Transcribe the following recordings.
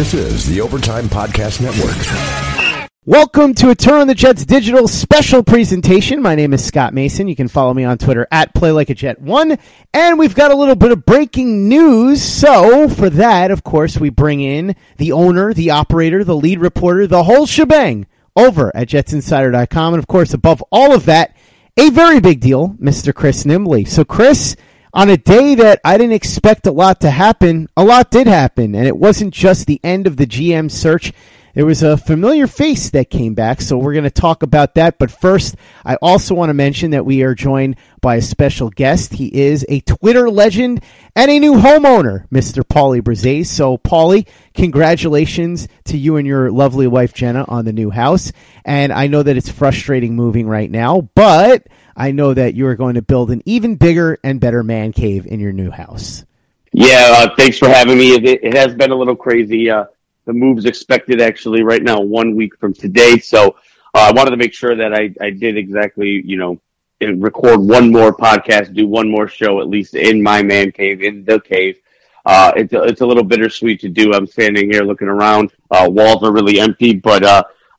This is the Overtime Podcast Network. Welcome to a Turn on the Jets digital special presentation. My name is Scott Mason. You can follow me on Twitter at PlayLikeAJet1. And we've got a little bit of breaking news. So for that, of course, we bring in the owner, the operator, the lead reporter, the whole shebang over at JetsInsider.com. And of course, above all of that, a very big deal, Mr. Chris Nimbley. So Chris, on a day that I didn't expect a lot to happen, a lot did happen. And it wasn't just the end of the GM search. There was a familiar face that came back, so we're going to talk about that. But first, I also want to mention that we are joined by a special guest. He is a Twitter legend and a new homeowner, Mr. Paulie Bruzzese. So, Paulie, congratulations to you and your lovely wife, Jenna, on the new house. And I know that it's frustrating moving right now, but I know that you are going to build an even bigger and better man cave in your new house. Yeah, uh, thanks for having me. It, it, has been a little crazy. Uh, the move's expected actually right now, one week from today. So uh, I wanted to make sure that I, I did exactly, you know, record one more podcast, do one more show, at least in my man cave, in the cave. Uh, it's, a, it's a little bittersweet to do. I'm standing here looking around. Uh, walls are really empty, but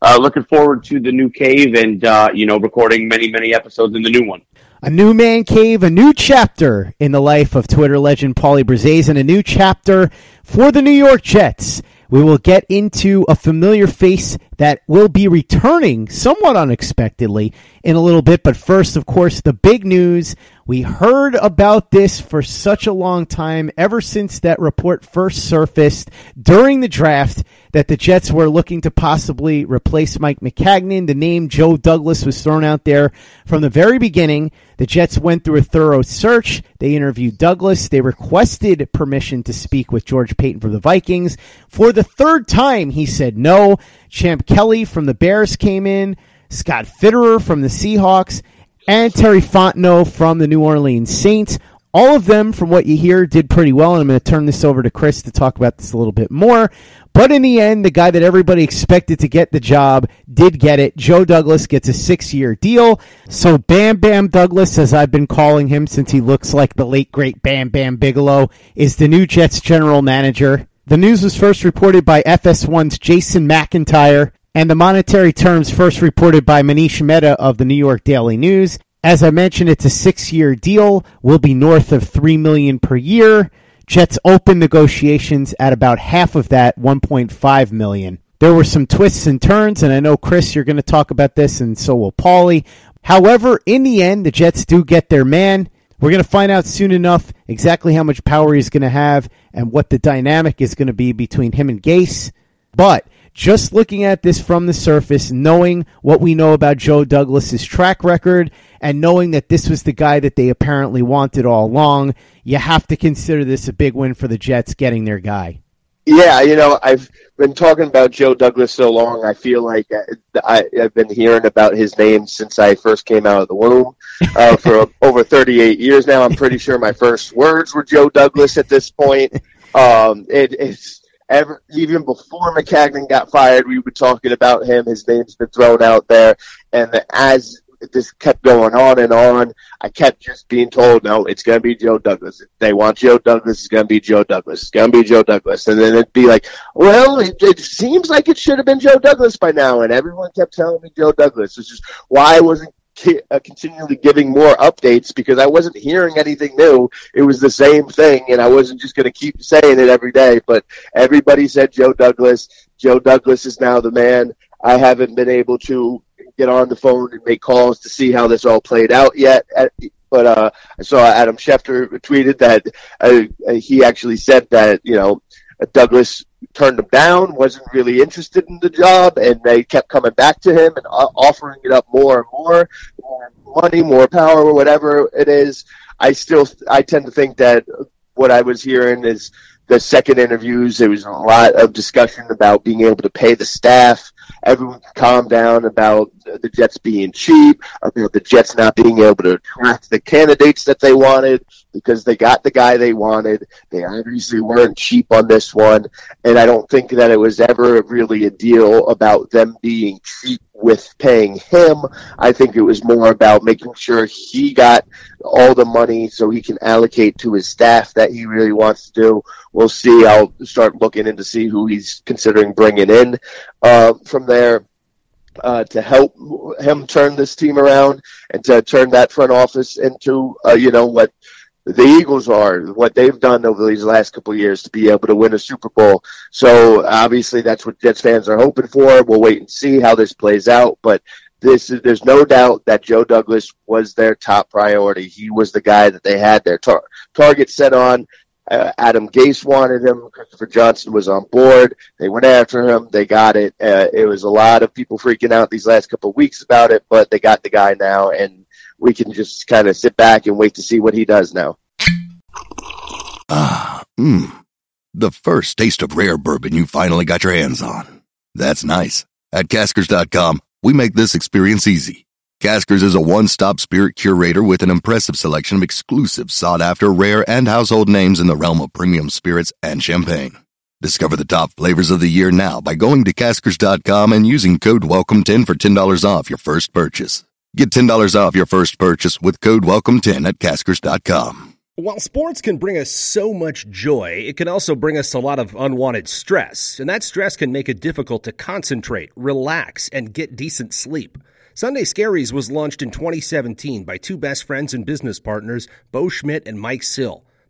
uh, looking forward to the new cave and, uh, you know, recording many, many episodes in the new one. A new man cave, a new chapter in the life of Twitter legend Paulie Bruzzese, and a new chapter for the New York Jets. We will get into a familiar face that will be returning somewhat unexpectedly in a little bit. But first, of course, the big news. We heard about this for such a long time, ever since that report first surfaced during the draft that the Jets were looking to possibly replace Mike Maccagnan. The name Joe Douglas was thrown out there from the very beginning. The Jets went through a thorough search. They interviewed Douglas. They requested permission to speak with George Paton for the Vikings. For the third time, he said no. Champ Kelly from the Bears came in. Scott Fitterer from the Seahawks. And Terry Fontenot from the New Orleans Saints. All of them, from what you hear, did pretty well, and I'm going to turn this over to Chris to talk about this a little bit more. But in the end, the guy that everybody expected to get the job did get it. Joe Douglas gets a six year deal. So Bam Bam Douglas, as I've been calling him since he looks like the late great Bam Bam Bigelow, is the new Jets general manager. The news was first reported by FS1's Jason McIntyre, and the monetary terms first reported by Manish Mehta of the New York Daily News. As I mentioned, it's a six-year deal. Will be north of three million per year. Jets open negotiations at about half of that, 1.5 million. There were some twists and turns, and I know Chris, you're going to talk about this, and so will Paulie. However, in the end, the Jets do get their man. We're going to find out soon enough exactly how much power he's going to have and what the dynamic is going to be between him and Gase. But just looking at this from the surface, knowing what we know about Joe Douglas's track record, and knowing that this was the guy that they apparently wanted all along, you have to consider this a big win for the Jets getting their guy. Yeah, you know, I've been talking about Joe Douglas so long. I feel like I, have been hearing about his name since I first came out of the womb. Uh, for over 38 years now, I'm pretty sure my first words were Joe Douglas at this point. Um, it, it's ever even before Maccagnan got fired, we were talking about him. His name's been thrown out there, and as this kept going on and on, I kept just being told, no, it's going to be Joe Douglas. If they want Joe Douglas, it's going to be Joe Douglas. It's going to be Joe Douglas. And then it'd be like, well, it, it seems like it should have been Joe Douglas by now. And everyone kept telling me Joe Douglas. which is why I wasn't continually giving more updates because I wasn't hearing anything new. It was the same thing, and I wasn't just going to keep saying it every day. But everybody said Joe Douglas. Joe Douglas is now the man. I haven't been able to get on the phone and make calls to see how this all played out yet. But uh, I saw Adam Schefter tweeted that uh, he actually said that you know Douglas turned him down, wasn't really interested in the job, and they kept coming back to him and offering it up more and more, more money, more power, whatever it is. I still, I tend to think that what I was hearing is the second interviews, there was a lot of discussion about being able to pay the staff. Everyone calmed down about the Jets being cheap, about the Jets not being able to attract the candidates that they wanted. Because they got the guy they wanted. They obviously weren't cheap on this one, and I don't think that it was ever really a deal about them being cheap with paying him. I think it was more about making sure he got all the money so he can allocate to his staff that he really wants to do. We'll see. I'll start looking in to see who he's considering bringing in uh, from there. Uh, to help him turn this team around and to turn that front office into, uh, you know, what the Eagles are, what they've done over these last couple years to be able to win a Super Bowl. So obviously that's what Jets fans are hoping for. We'll wait and see how this plays out, but this is, there's no doubt that Joe Douglas was their top priority. He was the guy that they had their tar- target set on. Uh, Adam Gase wanted him. Christopher Johnson was on board. They went after him. They got it. Uh, it was a lot of people freaking out these last couple of weeks about it, but they got the guy now, and we can just kind of sit back and wait to see what he does now. Ah, mmm. The first taste of rare bourbon you finally got your hands on. That's nice. At caskers.com, we make this experience easy. Caskers is a one stop spirit curator with an impressive selection of exclusive, sought after, rare, and household names in the realm of premium spirits and champagne. Discover the top flavors of the year now by going to caskers.com and using code WELCOME10 for $10 off your first purchase. Get $10 off your first purchase with code WELCOME10 at caskers.com. While sports can bring us so much joy, it can also bring us a lot of unwanted stress, and that stress can make it difficult to concentrate, relax, and get decent sleep. Sunday Scaries was launched in 2017 by two best friends and business partners, Bo Schmidt and Mike Sill.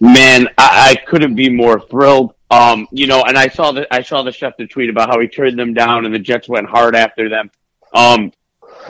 Man, I, I couldn't be more thrilled. Um, you know, and I saw the I saw the Schefter tweet about how he turned them down and the Jets went hard after them. Um,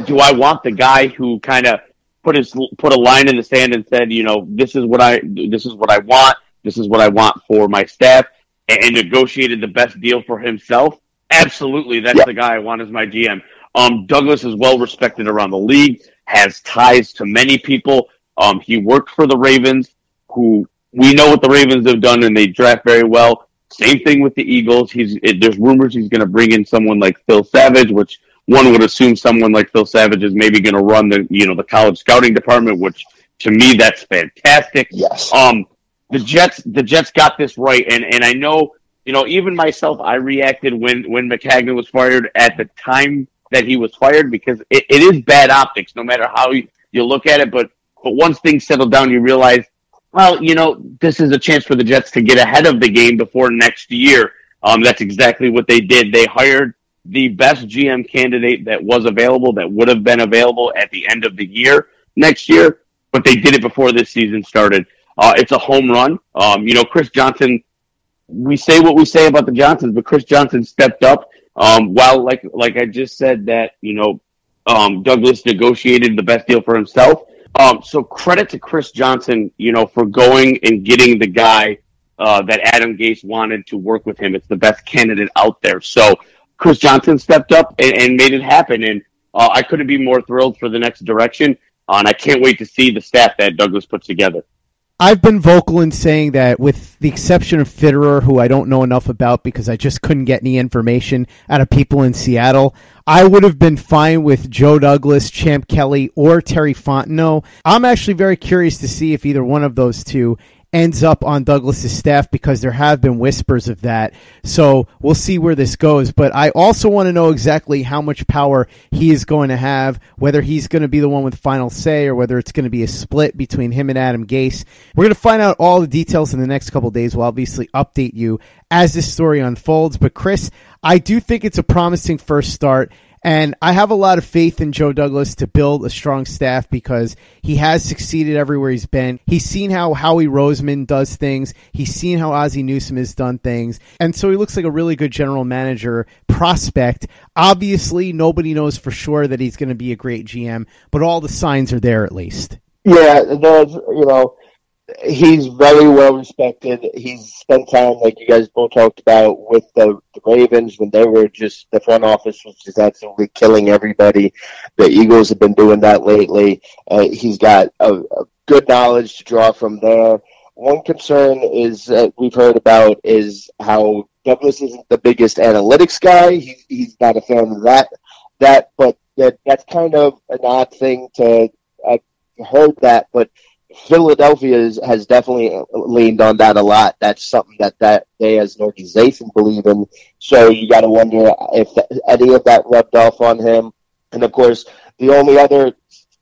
do I want the guy who kind of put his put a line in the sand and said, you know, this is what I this is what I want, this is what I want for my staff, and, and negotiated the best deal for himself? Absolutely, that's the guy I want as my GM. Um, Douglas is well respected around the league, has ties to many people. Um, he worked for the Ravens, who we know what the Ravens have done, and they draft very well. Same thing with the Eagles. He's it, there's rumors he's going to bring in someone like Phil Savage, which one would assume someone like Phil Savage is maybe going to run the you know the college scouting department, which to me that's fantastic. Yes. Um, the Jets the Jets got this right, and and I know you know even myself I reacted when when Maccagnan was fired at the time that he was fired because it, it is bad optics no matter how you, you look at it. But but once things settle down, you realize well, you know, this is a chance for the Jets to get ahead of the game before next year. Um, that's exactly what they did. They hired the best GM candidate that was available, that would have been available at the end of the year next year, but they did it before this season started. Uh, it's a home run. Um, you know, Chris Johnson, we say what we say about the Johnsons, but Chris Johnson stepped up. Um, while like, like I just said that, you know, um, Douglas negotiated the best deal for himself. Um, so credit to Chris Johnson, you know, for going and getting the guy uh, that Adam Gase wanted to work with him. It's the best candidate out there. So Chris Johnson stepped up and, and made it happen, and uh, I couldn't be more thrilled for the next direction. Uh, and I can't wait to see the staff that Douglas puts together. I've been vocal in saying that, with the exception of Fitterer, who I don't know enough about because I just couldn't get any information out of people in Seattle, I would have been fine with Joe Douglas, Champ Kelly, or Terry Fontenot. I'm actually very curious to see if either one of those two ends up on Douglas's staff because there have been whispers of that. So we'll see where this goes. But I also want to know exactly how much power he is going to have, whether he's going to be the one with final say or whether it's going to be a split between him and Adam Gase. We're going to find out all the details in the next couple days. We'll obviously update you as this story unfolds. But Chris, I do think it's a promising first start. And I have a lot of faith in Joe Douglas to build a strong staff because he has succeeded everywhere he's been. He's seen how Howie Roseman does things. He's seen how Ozzie Newsome has done things. And so he looks like a really good general manager prospect. Obviously, nobody knows for sure that he's going to be a great GM, but all the signs are there at least. Yeah, there's, you know, he's very well respected. He's spent time, like you guys both talked about, with the, the, Ravens when they were just the front office was just absolutely killing everybody. The Eagles have been doing that lately. Uh, he's got a, a, good knowledge to draw from there. One concern is that we've heard about is how Douglas isn't the biggest analytics guy. He, he's not a fan of that. That, but that that's kind of an odd thing to. I heard that, but Philadelphia is, has definitely leaned on that a lot. That's something that, that they as an organization believe in. So you got to wonder if any of that rubbed off on him. And of course, the only other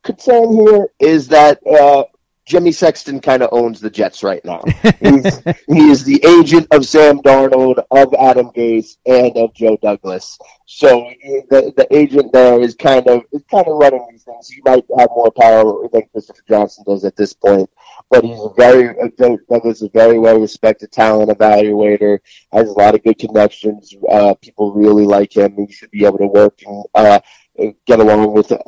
concern here is that uh, Jimmy Sexton kind of owns the Jets right now. He's, he is the agent of Sam Darnold, of Adam Gase, and of Joe Douglas. So the the agent there is kind of is kind of running these things. He might have more power than Christopher Johnson does at this point, but he's a very Joe Douglas is a very well respected talent evaluator. Has a lot of good connections. Uh, people really like him. He should be able to work and uh, get along with uh,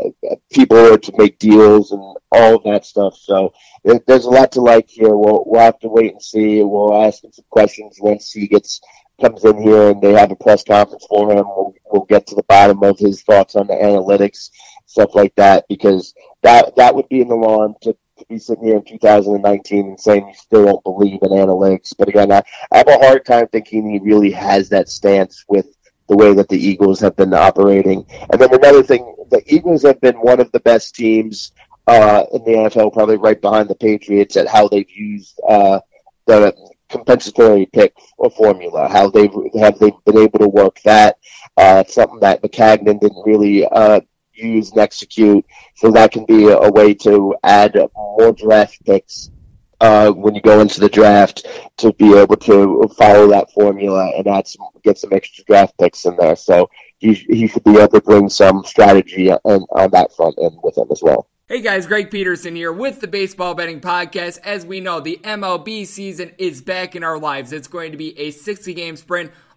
people to make deals and all of that stuff. So there's a lot to like here. We'll we'll have to wait and see. We'll ask him some questions once he gets comes in here and they have a press conference for him. We'll, we'll get to the bottom of his thoughts on the analytics, stuff like that, because that that would be an alarm to, to be sitting here in 2019 and saying you still don't believe in analytics. But again, I, I have a hard time thinking he really has that stance with the way that the Eagles have been operating. And then another thing, the Eagles have been one of the best teams uh, in the NFL, probably right behind the Patriots, at how they've used uh, the compensatory pick formula. How they've have they been able to work that? Uh, something that Maccagnan didn't really uh, use and execute. So that can be a, a way to add more draft picks uh, when you go into the draft to be able to follow that formula and add some, get some extra draft picks in there. So he, he should be able to bring some strategy on, on that front end with him as well. Hey guys, Greg Peterson here with the Baseball Betting Podcast. As we know, the MLB season is back in our lives. It's going to be a 60 game sprint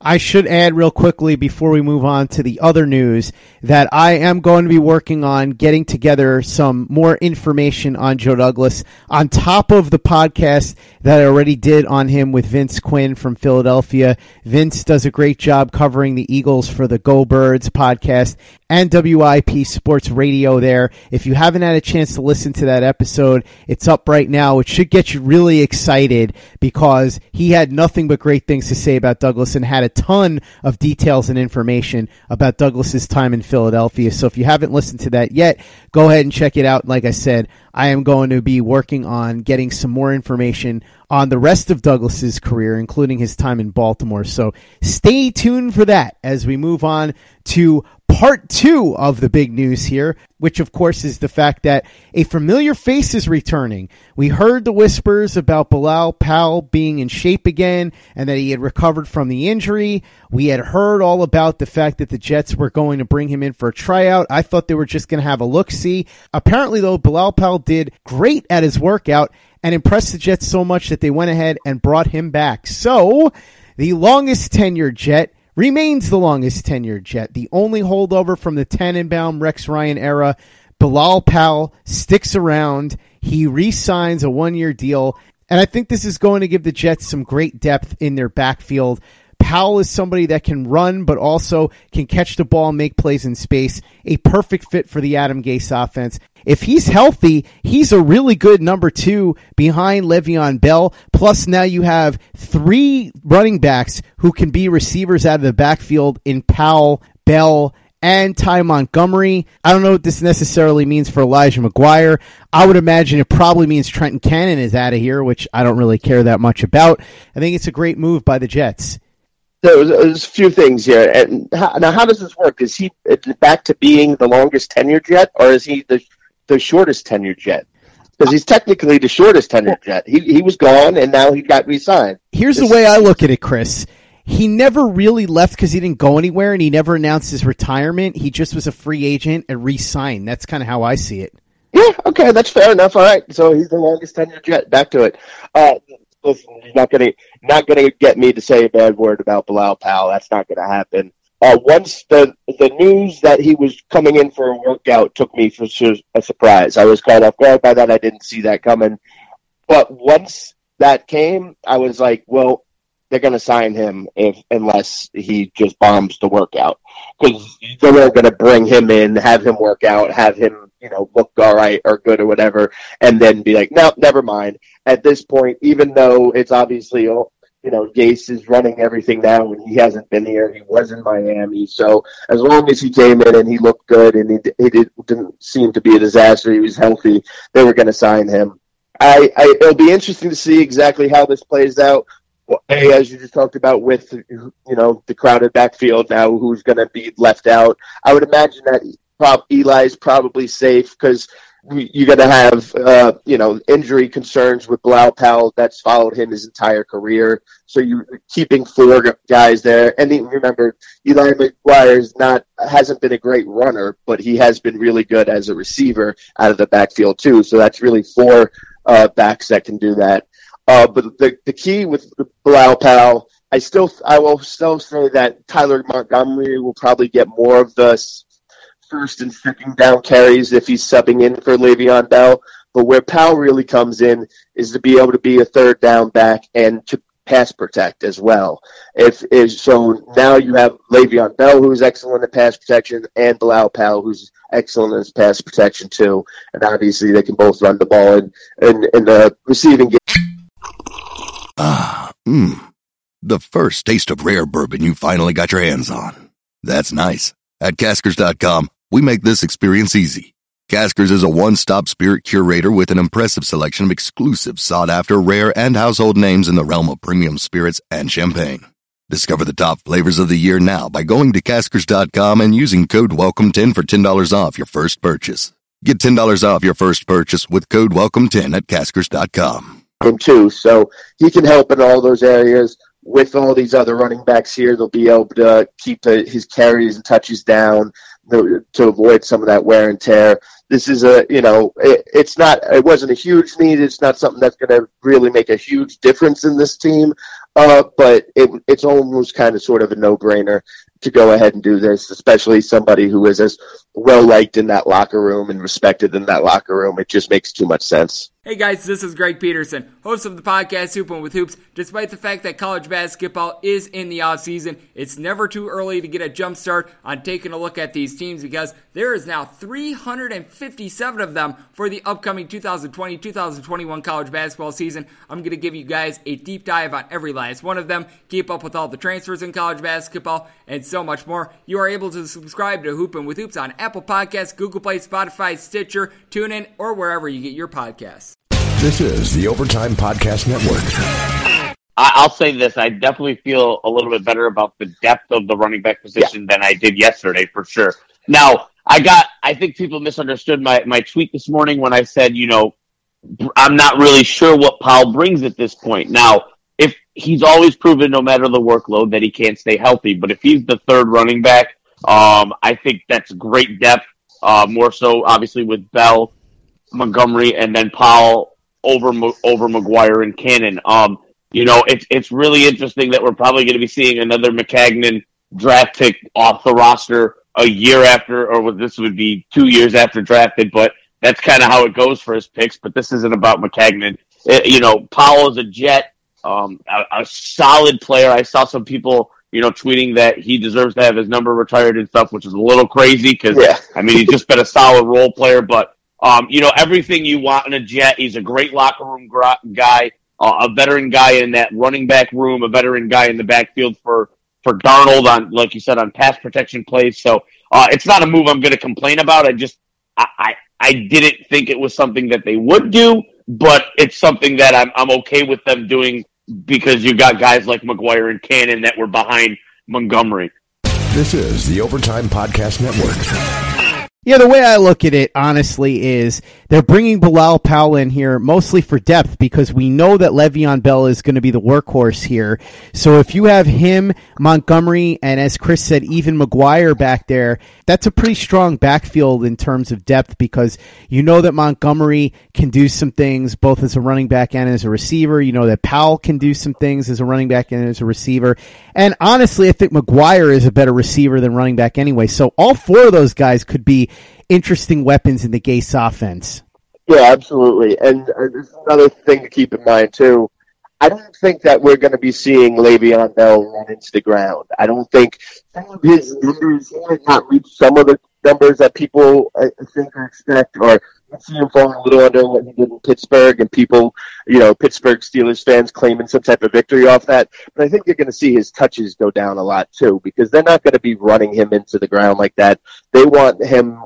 I should add real quickly before we move on to the other news that I am going to be working on getting together some more information on Joe Douglas on top of the podcast that I already did on him with Vince Quinn from Philadelphia. Vince does a great job covering the Eagles for the Go Birds podcast and WIP Sports Radio there. If you haven't had a chance to listen to that episode, it's up right now. It should get you really excited because he had nothing but great things to say about Douglas and had a ton of details and information about Douglas's time in Philadelphia. So if you haven't listened to that yet, go ahead and check it out. Like I said, I am going to be working on getting some more information on the rest of Douglas's career, including his time in Baltimore. So stay tuned for that as we move on to part two of the big news here, which of course is the fact that a familiar face is returning. We heard the whispers about Bilal Powell being in shape again and that he had recovered from the injury. We had heard all about the fact that the Jets were going to bring him in for a tryout. I thought they were just going to have a look see. Apparently, though, Bilal Powell did great at his workout and impressed the Jets so much that they went ahead and brought him back. So, the longest tenured Jet remains the longest tenured Jet. The only holdover from the Tannenbaum Rex Ryan era. Bilal Powell sticks around. He re signs a one year deal. And I think this is going to give the Jets some great depth in their backfield. Powell is somebody that can run, but also can catch the ball make plays in space. A perfect fit for the Adam Gase offense. If he's healthy, he's a really good number two behind Le'Veon Bell. Plus, now you have three running backs who can be receivers out of the backfield in Powell, Bell, and Ty Montgomery. I don't know what this necessarily means for Elijah McGuire. I would imagine it probably means Trenton Cannon is out of here, which I don't really care that much about. I think it's a great move by the Jets. There's, a few things here. And how, now, how does this work? Is he back to being the longest tenured Jet, or is he the the shortest tenured Jet? Because he's technically the shortest tenured Jet. He he was gone, and now he got re-signed. Here's this, the way I look at it, Chris he never really left because he didn't go anywhere and he never announced his retirement. He just was a free agent and re signed. That's kind of how I see it. Yeah, okay, that's fair enough. All right, so he's the longest tenured jet. Back to it. Uh, listen, he's not gonna not gonna get me to say a bad word about Bilal Powell. That's not gonna happen. Uh, once the the news that he was coming in for a workout took me for a surprise. I was caught off guard by that. I didn't see that coming. But once that came, I was like, well, they're going to sign him if unless he just bombs the workout because they're going to bring him in, have him work out, have him you know look all right or good or whatever, and then be like, no, never mind. At this point, even though it's obviously you know Gase is running everything now and he hasn't been here, he was in Miami, so as long as he came in and he looked good and did, didn't seem to be a disaster, he was healthy, they were going to sign him. I, I, it'll be interesting to see exactly how this plays out a, as you just talked about with you know the crowded backfield now, who's going to be left out? I would imagine that prob- Eli's probably safe because you're going to have uh, you know injury concerns with Bilal Powell that's followed him his entire career. So you're keeping four guys there, and remember Eli McGuire is not hasn't been a great runner, but he has been really good as a receiver out of the backfield too. So that's really four uh, backs that can do that. Uh, but the the key with Bilal Powell, I still I will still say that Tyler Montgomery will probably get more of the first and second down carries if he's subbing in for Le'Veon Bell. But where Powell really comes in is to be able to be a third down back and to pass protect as well. If is so now you have Le'Veon Bell who's excellent at pass protection and Bilal Powell who's excellent at pass protection too. And obviously they can both run the ball in in, in the receiving game. Ah, mmm. The first taste of rare bourbon you finally got your hands on. That's nice. At Caskers.com, we make this experience easy. Caskers is a one-stop spirit curator with an impressive selection of exclusive, sought-after, rare, and household names in the realm of premium spirits and champagne. Discover the top flavors of the year now by going to Caskers.com and using code WELCOME10 for $10 off your first purchase. Get $10 off your first purchase with code WELCOME10 at Caskers.com too. So he can help in all those areas. With all these other running backs here, they'll be able to keep the, his carries and touches down to avoid some of that wear and tear. This is a, you know, it, it's not, it wasn't a huge need. It's not something that's going to really make a huge difference in this team. Uh, but it, it's almost kind of sort of a no-brainer to go ahead and do this, especially somebody who is as well liked in that locker room and respected in that locker room. It just makes too much sense. Hey guys, this is Greg Peterson, host of the podcast Hoopin' with Hoops. Despite the fact that college basketball is in the off season, it's never too early to get a jump start on taking a look at these teams because there is now 357 of them for the upcoming 2020-2021 college basketball season. I'm going to give you guys a deep dive on every last one of them, keep up with all the transfers in college basketball, and so much more. You are able to subscribe to Hoopin' with Hoops on Apple Podcasts, Google Play, Spotify, Stitcher, TuneIn, or wherever you get your podcasts. This is the Overtime Podcast Network. I'll say this: I definitely feel a little bit better about the depth of the running back position yeah. than I did yesterday, for sure. Now, I got. I think people misunderstood my my tweet this morning when I said, you know, I'm not really sure what Powell brings at this point. Now, if he's always proven, no matter the workload, that he can't stay healthy, but if he's the third running back, um, I think that's great depth. Uh, more so, obviously, with Bell, Montgomery, and then Powell over over McGuire and Cannon. Um, you know, it's it's really interesting that we're probably going to be seeing another Maccagnan draft pick off the roster a year after, or this would be two years after drafted. But that's kind of how it goes for his picks. But this isn't about Maccagnan. It, you know, Powell is a Jet, um, a, a solid player. I saw some people you know, tweeting that he deserves to have his number retired and stuff, which is a little crazy because Yeah. I mean he's just been a solid role player, but um, you know everything you want in a Jet. He's a great locker room guy, uh, a veteran guy in that running back room, a veteran guy in the backfield for for Darnold on, like you said, on pass protection plays. So uh, it's not a move I'm going to complain about. I just I, I I didn't think it was something that they would do, but it's something that I'm I'm okay with them doing because you got guys like McGuire and Cannon that were behind Montgomery. This is the Overtime Podcast Network. Yeah, the way I look at it, honestly, is they're bringing Bilal Powell in here mostly for depth because we know that Le'Veon Bell is going to be the workhorse here. So if you have him, Montgomery, and as Chris said, even McGuire back there, that's a pretty strong backfield in terms of depth because you know that Montgomery can do some things both as a running back and as a receiver. You know that Powell can do some things as a running back and as a receiver. And honestly, I think McGuire is a better receiver than running back anyway. So all four of those guys could be interesting weapons in the Gase offense. Yeah, absolutely. And uh, there's another thing to keep in mind too. I don't think that we're going to be seeing Le'Veon Bell run into the ground. I don't think some of his numbers he might not reach some of the numbers that people uh, think expect, or see him falling a little under what he did in Pittsburgh, and people, you know, Pittsburgh Steelers fans claiming some type of victory off that. But I think you're going to see his touches go down a lot too, because they're not going to be running him into the ground like that. They want him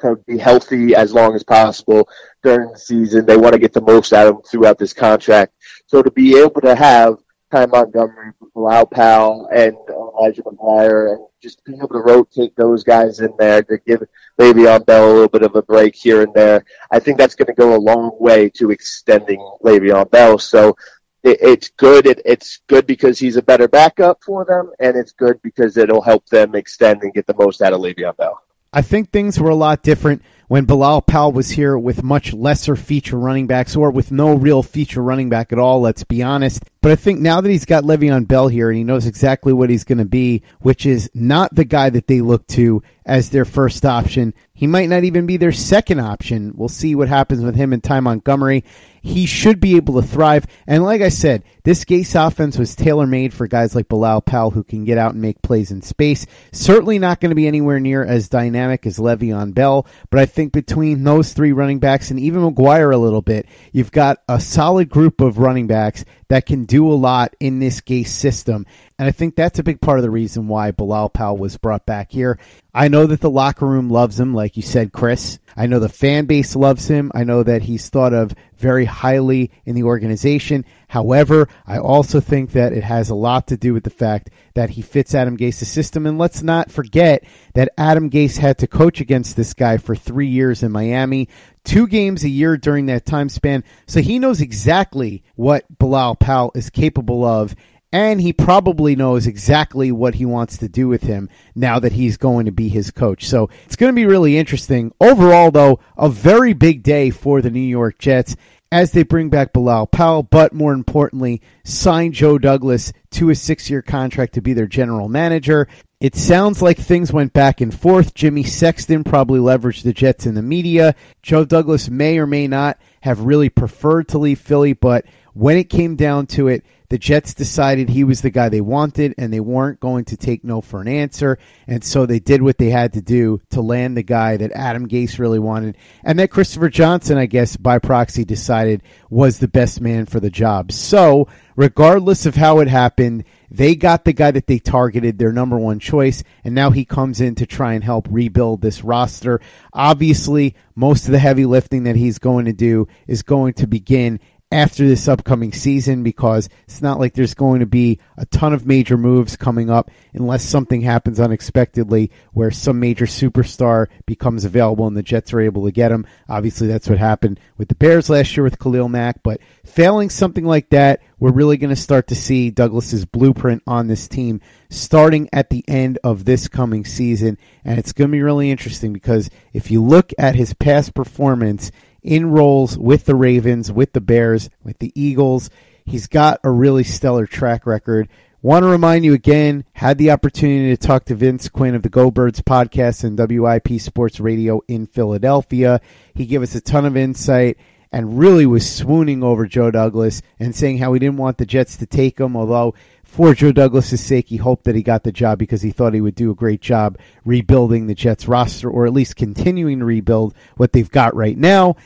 to be healthy as long as possible during the season. They want to get the most out of him throughout this contract. So to be able to have Ty Montgomery, Bilal Powell, and uh, Elijah McGuire, and just being able to rotate those guys in there to give Le'Veon Bell a little bit of a break here and there, I think that's going to go a long way to extending Le'Veon Bell. So it, it's good. It, it's good because he's a better backup for them, and it's good because it'll help them extend and get the most out of Le'Veon Bell. I think things were a lot different when Bilal Powell was here with much lesser feature running backs or with no real feature running back at all, let's be honest. But I think now that he's got Le'Veon Bell here and he knows exactly what he's going to be, which is not the guy that they look to as their first option, he might not even be their second option. We'll see what happens with him and Ty Montgomery. He should be able to thrive. And like I said, this Gase offense was tailor made for guys like Bilal Powell who can get out and make plays in space. Certainly not going to be anywhere near as dynamic as Le'Veon Bell, but I think between those three running backs and even McGuire a little bit, you've got a solid group of running backs that can do a lot in this Gase system. And I think that's a big part of the reason why Bilal Powell was brought back here. I know that the locker room loves him, like you said, Chris. I know the fan base loves him. I know that he's thought of very highly in the organization. However, I also think that it has a lot to do with the fact that he fits Adam Gase's system. And let's not forget that Adam Gase had to coach against this guy for three years in Miami, two games a year during that time span. So he knows exactly what Bilal Powell is capable of and he probably knows exactly what he wants to do with him now that he's going to be his coach. So it's going to be really interesting. Overall, though, a very big day for the New York Jets as they bring back Bilal Powell, but more importantly, sign Joe Douglas to a six year contract to be their general manager. It sounds like things went back and forth. Jimmy Sexton probably leveraged the Jets in the media. Joe Douglas may or may not have really preferred to leave Philly, but when it came down to it, the Jets decided he was the guy they wanted and they weren't going to take no for an answer. And so they did what they had to do to land the guy that Adam Gase really wanted and that Christopher Johnson, I guess, by proxy decided was the best man for the job. So, regardless of how it happened, they got the guy that they targeted, their number one choice, and now he comes in to try and help rebuild this roster. Obviously, most of the heavy lifting that he's going to do is going to begin after this upcoming season because it's not like there's going to be a ton of major moves coming up unless something happens unexpectedly where some major superstar becomes available and the Jets are able to get him. Obviously, that's what happened with the Bears last year with Khalil Mack, but failing something like that, we're really going to start to see Douglas's blueprint on this team starting at the end of this coming season. And it's going to be really interesting because if you look at his past performance, in roles with the Ravens, with the Bears, with the Eagles. He's got a really stellar track record. Want to remind you again, had the opportunity to talk to Vince Quinn of the Go Birds podcast and WIP Sports Radio in Philadelphia. He gave us a ton of insight and really was swooning over Joe Douglas and saying how he didn't want the Jets to take him, although for Joe Douglas's sake, he hoped that he got the job because he thought he would do a great job rebuilding the Jets roster or at least continuing to rebuild what they've got right now.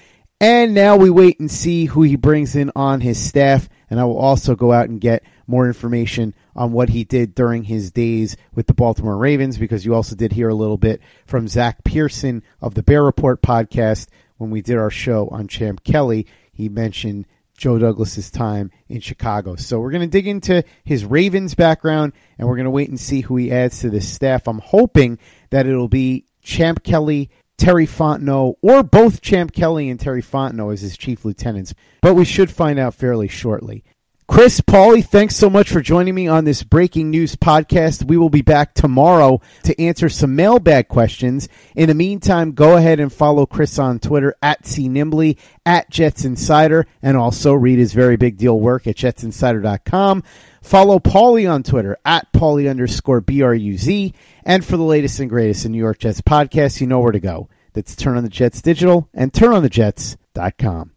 And now we wait and see who he brings in on his staff. And I will also go out and get more information on what he did during his days with the Baltimore Ravens because you also did hear a little bit from Zach Pearson of the Bear Report podcast when we did our show on Champ Kelly. He mentioned Joe Douglas's time in Chicago. So we're going to dig into his Ravens background and we're going to wait and see who he adds to this staff. I'm hoping that it'll be Champ Kelly Terry Fontenot, or both Champ Kelly and Terry Fontenot as his chief lieutenants, but we should find out fairly shortly. Chris Paulie, thanks so much for joining me on this breaking news podcast. We will be back tomorrow to answer some mailbag questions. In the meantime, go ahead and follow Chris on Twitter at CNimbly, at Jets Insider, and also read his very big deal work at jetsinsider.com. Follow Paulie on Twitter at Pauly underscore BRUZ. And for the latest and greatest in New York Jets podcasts, you know where to go. That's Turn on the Jets Digital and turnonthejets.com.